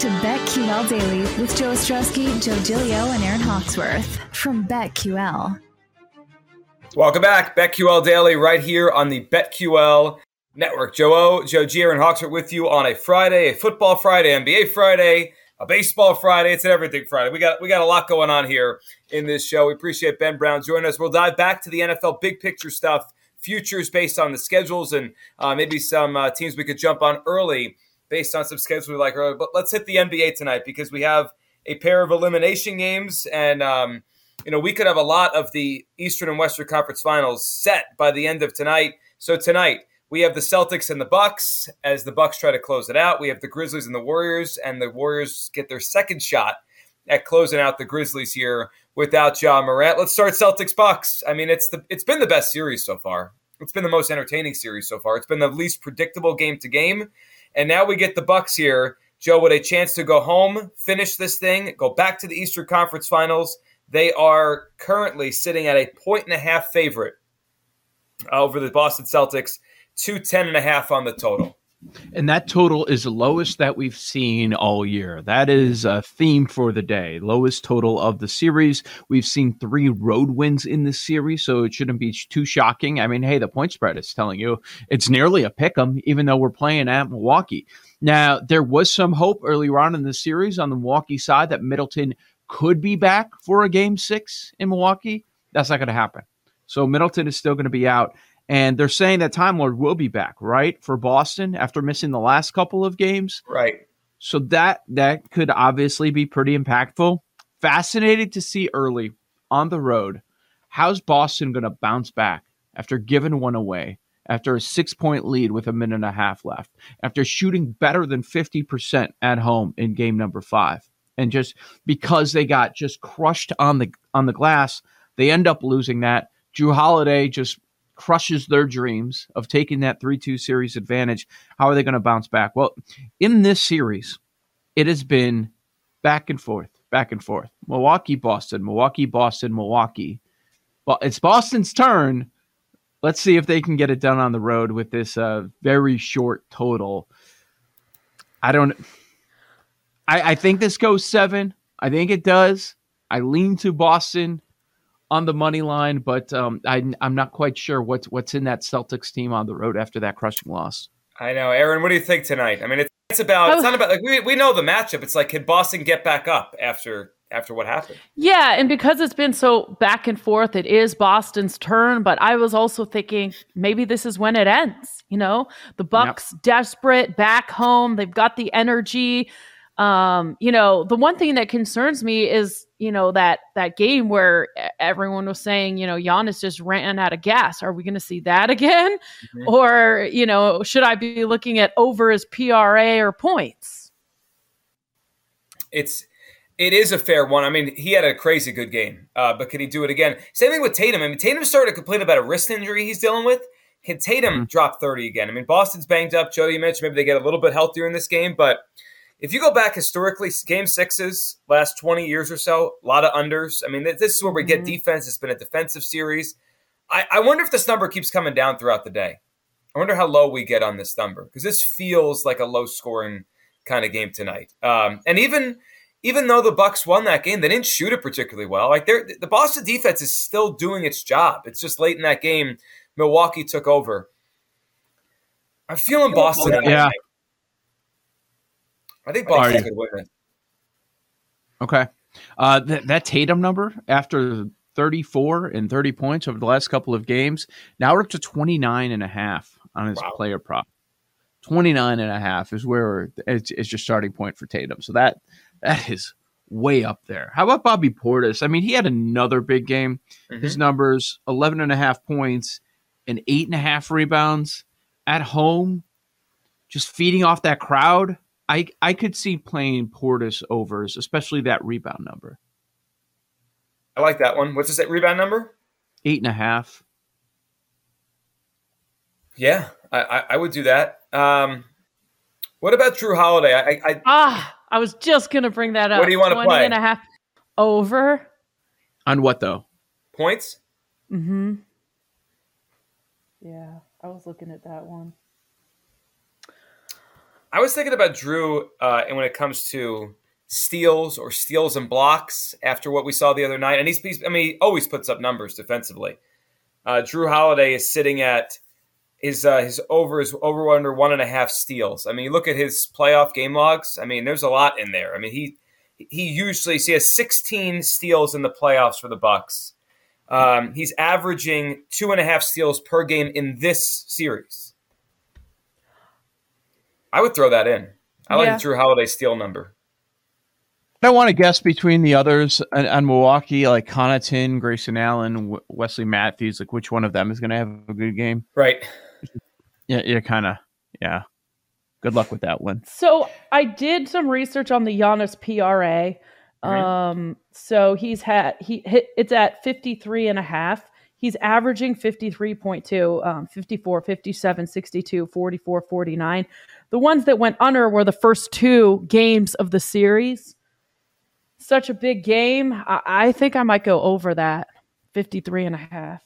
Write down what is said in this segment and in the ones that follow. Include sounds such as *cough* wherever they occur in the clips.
To BetQL Daily with Joe Ostrowski, Joe Gilio, and Aaron Hawksworth from BetQL. Welcome back, BetQL Daily, right here on the BetQL Network. Joe O, Joe G, Aaron Hawksworth with you on a Friday, a football Friday, NBA Friday, a baseball Friday. It's an everything Friday. We got we got a lot going on here in this show. We appreciate Ben Brown joining us. We'll dive back to the NFL big picture stuff, futures based on the schedules, and uh, maybe some uh, teams we could jump on early based on some schedules we like earlier. But let's hit the NBA tonight because we have a pair of elimination games, and um, you know we could have a lot of the Eastern and Western Conference Finals set by the end of tonight. So tonight we have the Celtics and the Bucks as the Bucks try to close it out. We have the Grizzlies and the Warriors, and the Warriors get their second shot at closing out the Grizzlies here without Ja Morant. Let's start Celtics Bucks. I mean, it's the it's been the best series so far. It's been the most entertaining series so far. It's been the least predictable game to game. And now we get the Bucks here, Joe, with a chance to go home, finish this thing, go back to the Eastern Conference Finals. They are currently sitting at a point and a half favorite uh, over the Boston Celtics, two ten and a half on the total. And that total is the lowest that we've seen all year. That is a theme for the day. Lowest total of the series. We've seen three road wins in this series, so it shouldn't be too shocking. I mean, hey, the point spread is telling you it's nearly a pick 'em, even though we're playing at Milwaukee. Now, there was some hope earlier on in the series on the Milwaukee side that Middleton could be back for a game six in Milwaukee. That's not going to happen. So Middleton is still going to be out. And they're saying that Time Lord will be back, right, for Boston after missing the last couple of games. Right. So that that could obviously be pretty impactful. Fascinated to see early on the road how's Boston going to bounce back after giving one away, after a six point lead with a minute and a half left, after shooting better than 50% at home in game number five. And just because they got just crushed on the on the glass, they end up losing that. Jrue Holiday just crushes their dreams of taking that 3 2 series advantage. How are they going to bounce back? Well, in this series, it has been back and forth, back and forth. Milwaukee, Boston, Milwaukee, Boston, Milwaukee. Well, it's Boston's turn. Let's see if they can get it done on the road with this uh, very short total. I don't. I, I think this goes seven. I think it does. I lean to Boston on the money line, but um, I, am not quite sure what's what's in that Celtics team on the road after that crushing loss. I know, Aaron. What do you think tonight? I mean, it's, it's about. It's not about like we, we know the matchup. It's like can Boston get back up after after what happened? Yeah, and because it's been so back and forth, it is Boston's turn. But I was also thinking maybe this is when it ends. You know, the Bucks yep. desperate back home. They've got the energy. Um, you know, the one thing that concerns me is, you know, that that game where everyone was saying, you know, Giannis just ran out of gas. Are we going to see that *laughs* again? Mm-hmm. Or, you know, should I be looking at over his PRA or points? It's it is a fair one. I mean, he had a crazy good game, uh, but could he do it again? Same thing with Tatum. I mean, Tatum started to complain about a wrist injury he's dealing with. Can Tatum mm-hmm. drop 30 again? I mean, Boston's banged up. Joe, you mentioned maybe they get a little bit healthier in this game, but – if you go back historically, game sixes, last 20 years or so, a lot of unders. I mean, this is where we get mm-hmm. defense. It's been a defensive series. I, I wonder if this number keeps coming down throughout the day. I wonder how low we get on this number because this feels like a low scoring kind of game tonight. Um, and even even though the Bucks won that game, they didn't shoot it particularly well. Like they're, the Boston defense is still doing its job. It's just late in that game, Milwaukee took over. I'm feeling Boston. Yeah. I think Boston could win it. Okay. Uh, th- that Tatum number after 34 and 30 points over the last couple of games, now we're up to 29 and a half on his Wow. player prop. 29 and a half is where it's, it's your starting point for Tatum. So that that is way up there. How about Bobby Portis? I mean, he had another big game. His numbers 11 and a half points and eight and a half rebounds at home, just feeding off that crowd. I, I could see playing Portis overs, especially that rebound number. I like that one. What's the rebound number? Eight and a half. Yeah, I, I, I would do that. Um, what about Jrue Holiday? I, I, I Ah, I was just gonna bring that up. What do you wanna 20 play? and a half over. On what though? points. Mm-hmm. Yeah, I was looking at that one. I was thinking about Jrue, uh, and when it comes to steals or steals and blocks after what we saw the other night, and he's, he's I mean, he always puts up numbers defensively. Uh, Jrue Holiday is sitting at his uh, his over is over under one and a half steals. I mean, you look at his playoff game logs. I mean, there's a lot in there. I mean, he he usually he has 16 steals in the playoffs for the Bucks. Um, he's averaging two and a half steals per game in this series. I would throw that in. I like Yeah. the Jrue Holiday steal number. I don't want to guess between the others on, on Milwaukee, like Connaughton, Grayson Allen, w- Wesley Matthews. Like which one of them is going to have a good game? Right. Yeah, you're kind of yeah. Good luck with that one. So I did some research on the Giannis PRA. Um, so he's had he hit it's at 53 and a half. He's averaging 53.2, um, 54, 57, 62, 44, 49. The ones that went under were the first two games of the series. Such a big game. I, I think I might go over that 53 and a half.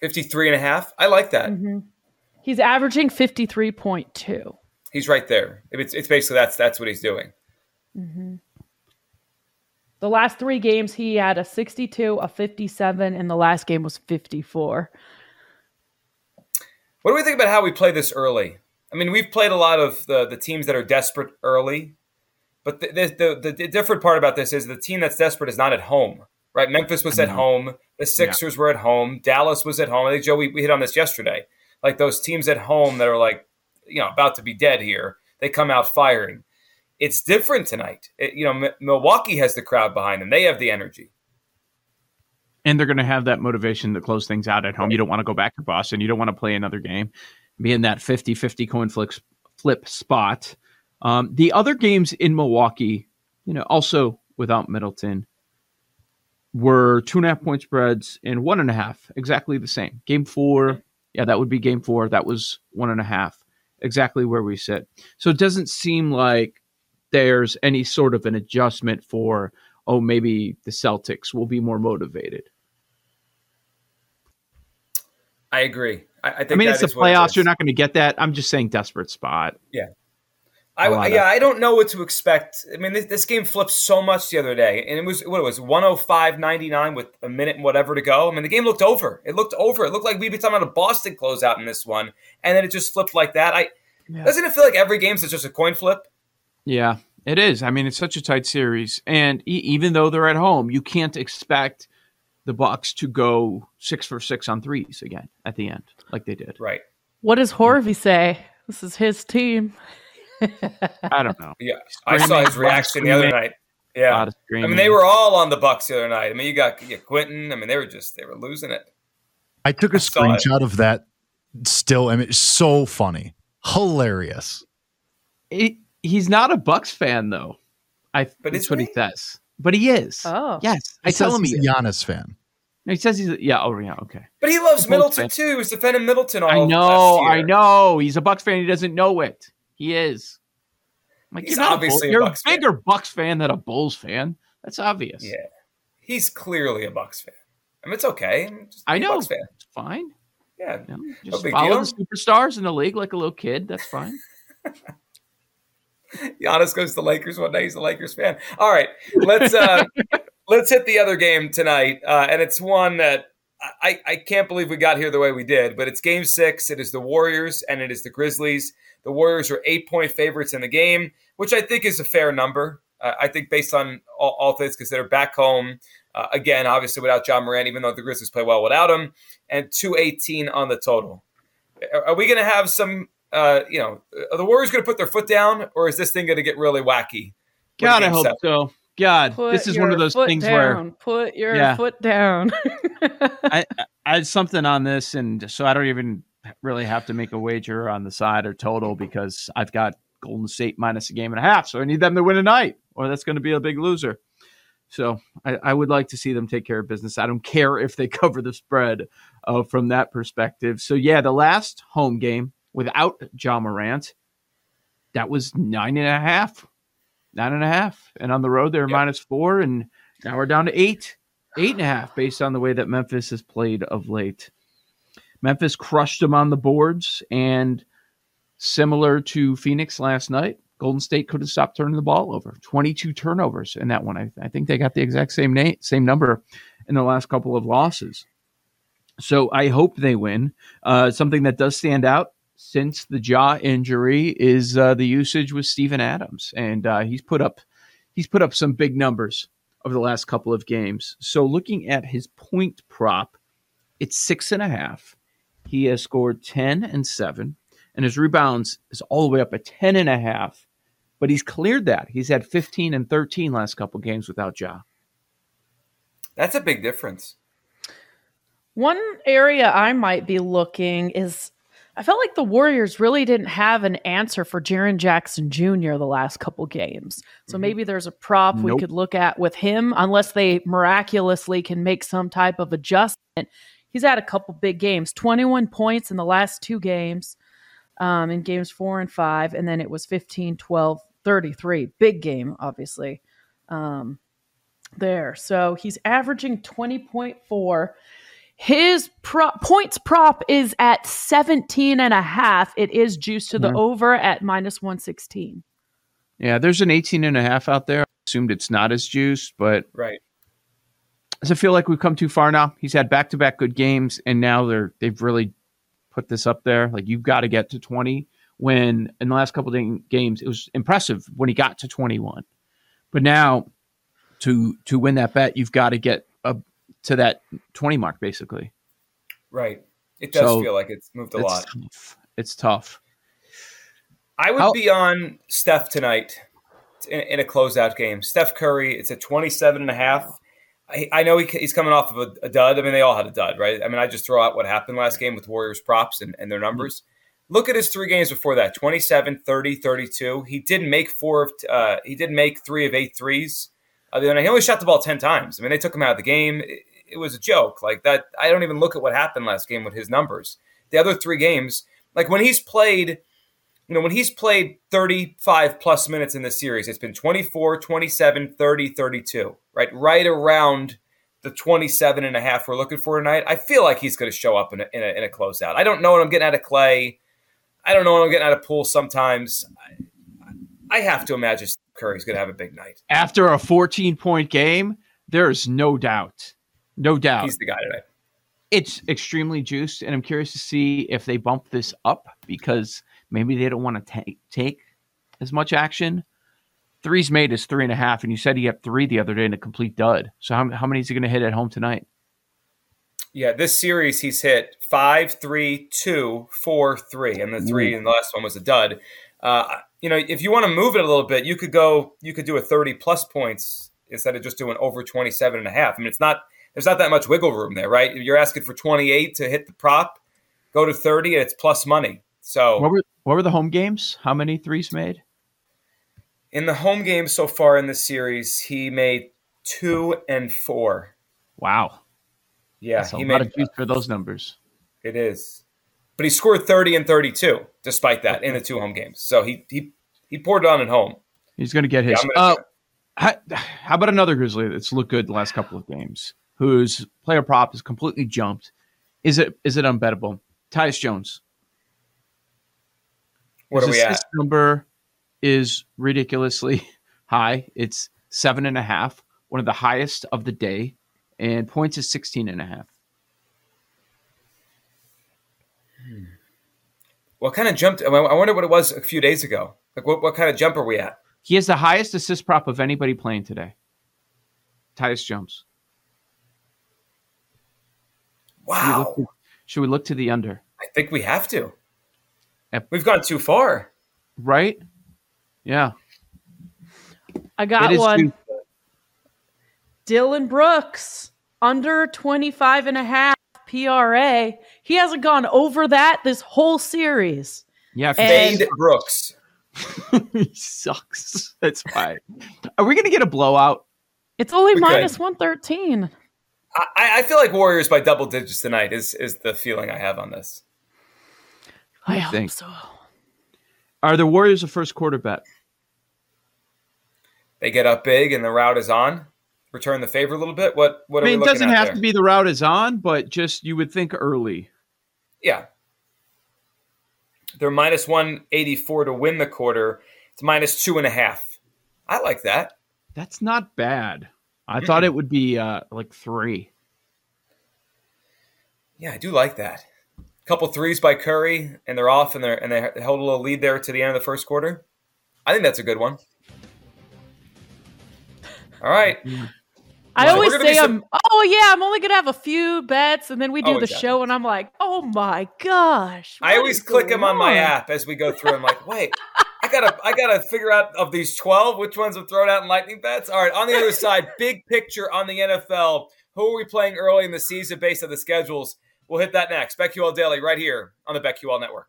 53 and a half. I like that. Mm-hmm. He's averaging 53.2. He's right there. It's, it's basically that's that's what he's doing. Mm-hmm. The last three games, he had a 62, a 57, and the last game was 54. What do we think about how we play this early? I mean, we've played a lot of the, the teams that are desperate early, but the, the, the, the different part about this is the team that's desperate is not at home, right? Memphis was at mm-hmm. home. The Sixers were at home. Dallas was at home. I think, Joe, we, we hit on this yesterday. Like those teams at home that are like, you know, about to be dead here, they come out firing. It's different tonight. It- you know, M- Milwaukee has the crowd behind them. They have the energy. And they're going to have that motivation to close things out at home. You don't want to go back to Boston. You don't want to play another game, be in that 50 50 coin flip, flip spot. Um, the other games in Milwaukee, you know, also without Middleton, were two and a half point spreads and one and a half, exactly the same. Game four, yeah, that would be game four. That was one and a half, exactly where we sit. So it doesn't seem like there's any sort of an adjustment for, oh, maybe the Celtics will be more motivated. I agree. I, I think I mean, it's the is it playoffs. is. You're not going to get that. I'm just saying, desperate spot. Yeah. I, yeah, of- I don't know what to expect. I mean, this, this game flipped so much the other day, and it was what it was 105-99 with a minute and whatever to go. I mean, the game looked over. It looked over. It looked like we'd be talking about a Boston closeout in this one, and then it just flipped like that. I doesn't it feel like every game's just a coin flip? Yeah, it is. I mean, it's such a tight series, and e- even though they're at home, you can't expect the Bucks to go six for six on threes again at the end, like they did. Right. What does Horvey say? This is his team. *laughs* I don't know. Yeah, I saw his reaction the other night. Yeah, I mean, they were all on the Bucks the other night. I mean, you got you Quentin. I mean, they were just they were losing it. I took a I screenshot of that still image. So funny. Hilarious. He- he's not a Bucks fan, though. I. But that's what he he? says. But he is. Oh. yes. I tell him he's a Giannis fan. No, He says he's. A, yeah. Oh, yeah. Okay. But he loves Middleton fan. too. He was defending Middleton all I of know. last year. I know. He's a Bucks fan. He doesn't know it. He is. I'm like, He's you're not obviously a a you're Bucks a fan. bigger Bucks fan than a Bulls fan. That's obvious. Yeah, he's clearly a Bucks fan. I mean, it's okay. Just I know. Bucks fan. It's fine. Yeah. You know, just big follow deal. the superstars in the league like a little kid. That's fine. *laughs* Giannis goes to the Lakers one day. He's a Lakers fan. All right, let's uh, *laughs* let's hit the other game tonight, uh, and it's one that I, I can't believe we got here the way we did. But it's Game Six. It is the Warriors and it is the Grizzlies. The Warriors are eight point favorites in the game, which I think is a fair number. Uh, I think based on all, all things considered, back home uh, again, obviously without Ja Morant, even though the Grizzlies play well without him, and 218 on the total. Are, are we going to have some? Uh, you know, are the Warriors going to put their foot down, or is this thing going to get really wacky? God, I hope seven? so. God, Put this is one of those things down. where put your yeah. foot down. *laughs* I, I had something on this, and so I don't even really have to make a wager on the side or total because I've got Golden State minus a game and a half, so I need them to win a night, or that's going to be a big loser. So I, I, would like to see them take care of business. I don't care if they *laughs* cover the spread uh, from that perspective. So yeah, the last home game without Ja Morant, that was nine and a half, nine and a half, and on the road they're yep. minus four, and now we're down to eight, eight and a half, based on the way that Memphis has played of late. Memphis crushed them on the boards, and similar to Phoenix last night, Golden State couldn't stop turning the ball over. 22 turnovers in that one. I, I think they got the exact same name, same number in the last couple of losses. So I hope they win. Uh, something that does stand out since the jaw injury is uh, the usage with Steven Adams, and uh, he's put up he's put up some big numbers over the last couple of games. So looking at his point prop, it's six and a half. He has scored 10 and seven, and his rebounds is all the way up at 10 and a half but he's cleared that. He's had 15 and 13 last couple games without Ja. That's a big difference. One area I might be looking is I felt like the Warriors really didn't have an answer for Jaren Jackson Jr. the last couple games. So mm-hmm. maybe there's a prop nope. we could look at with him, unless they miraculously can make some type of adjustment. He's had a couple big games 21 points in the last two games um, in games four and five. And then it was 15, 12, 33. Big game, obviously, um, there. So he's averaging 20.4. His prop, points prop is at 17 and a half. It is juiced to the mm-hmm. over at minus 116. Yeah, there's an 18 and a half out there. I assumed it's not as juiced, but right. Does it feel like we've come too far now? He's had back to back good games, and now they're they've really put this up there. Like you've got to get to 20 when in the last couple of games it was impressive when he got to 21. But now to to win that bet, you've got to get up to that 20 mark basically. Right. It does so feel like it's moved a it's lot. Tough. It's tough. I would How, be on Steph tonight in, in, a closeout game. Steph Curry, it's a 27 and a half. I, I know he, he's coming off of a, a, dud. I mean, they all had a dud, right? I mean, I just throw out what happened last game with Warriors props and, and their numbers. Mm-hmm. Look at his three games before that 27, 30, 32. He didn't make four of, uh, he didn't make three of eight threes. Uh, he only shot the ball 10 times. I mean, they took him out of the game. It, was a joke. Like that, I don't even look at what happened last game with his numbers. The other three games, like when he's played – you know, when he's played 35 plus minutes in the series, it's been 24, 27, 30, 32, right? Right around the 27 and a half we're looking for tonight. I feel like he's going to show up in a, in a, in a closeout. I don't know what I'm getting out of Klay. I don't know what I'm getting out of Poole sometimes. I, I have to imagine Curry's going to have a big night. After a 14 point game, there's no doubt. No doubt. He's the guy tonight. It's extremely juiced, and I'm curious to see if they bump this up because – Maybe they don't want to take take as much action. Three's made is three and a half, and you said he had three the other day in a complete dud. So how, how many is he going to hit at home tonight? Yeah, this series he's hit five, three, two, four, three, and the three in the last one was a dud. Uh, you know, if you want to move it a little bit, you could go, you could do a 30 plus points instead of just doing over 27 and a half. I mean, it's not, there's not that much wiggle room there, right? You're asking for 28 to hit the prop, go to 30, and it's plus money. So what were what were the home games? How many threes made? In the home games so far in the series, he made two and four. Wow. Yeah, That's a he lot made, of juice for those numbers. It is, but he scored thirty and thirty-two despite that in the two home games. So he he he poured it on at home. He's going to get his. Yeah, uh, how, how about another Grizzly that's looked good the last couple of games, whose player prop has completely jumped? Is it is it unbettable? Tyus Jones. What are we at? number is ridiculously *laughs* high. It's seven and a half, one of the highest of the day, and points is 16 and a half. Hmm. What kind of jump? I wonder what it was a few days ago. Like, what, what kind of jump are we at? He has the highest assist prop of anybody playing today. Tyus Jones. Should we Wow. look to, should we look to the under? I think we have to. Yep. We've gone too far. Right? Yeah. I got is one. too- Dillon Brooks, under 25 and a half PRA. He hasn't gone over that this whole series. Yeah. if And- Fade Brooks. *laughs* he sucks. That's fine. Are we going to get a blowout? It's only We could. minus 113. I, I feel like Warriors by double digits tonight is is the feeling I have on this. I I hope think. so. Are the Warriors a first quarter bet? They get up big and the rout is on. Return the favor a little bit. What what I are mean, we it doesn't have there? to be the rout is on, but just you would think early. Yeah. They're minus 184 to win the quarter. It's minus two and a half. I like that. That's not bad. I *clears throat* thought it would be uh, like three. Yeah, I do like that. A couple threes by Curry, and they're off, and they and they held a little lead there to the end of the first quarter. I think that's a good one. All right, I always we're gonna be say some- I'm oh yeah, I'm only gonna have a few bets and then we do Oh, the exactly. show and I'm like, oh my gosh. I always click them on my app as we go through. I'm like, wait, I gotta I gotta figure out of these 12 which ones have thrown out in lightning bets. All right, on the other *laughs* side, big picture on the NFL. Who are we playing early in the season based on the schedules? We'll hit that next. BetQL Daily right here on the BetQL Network.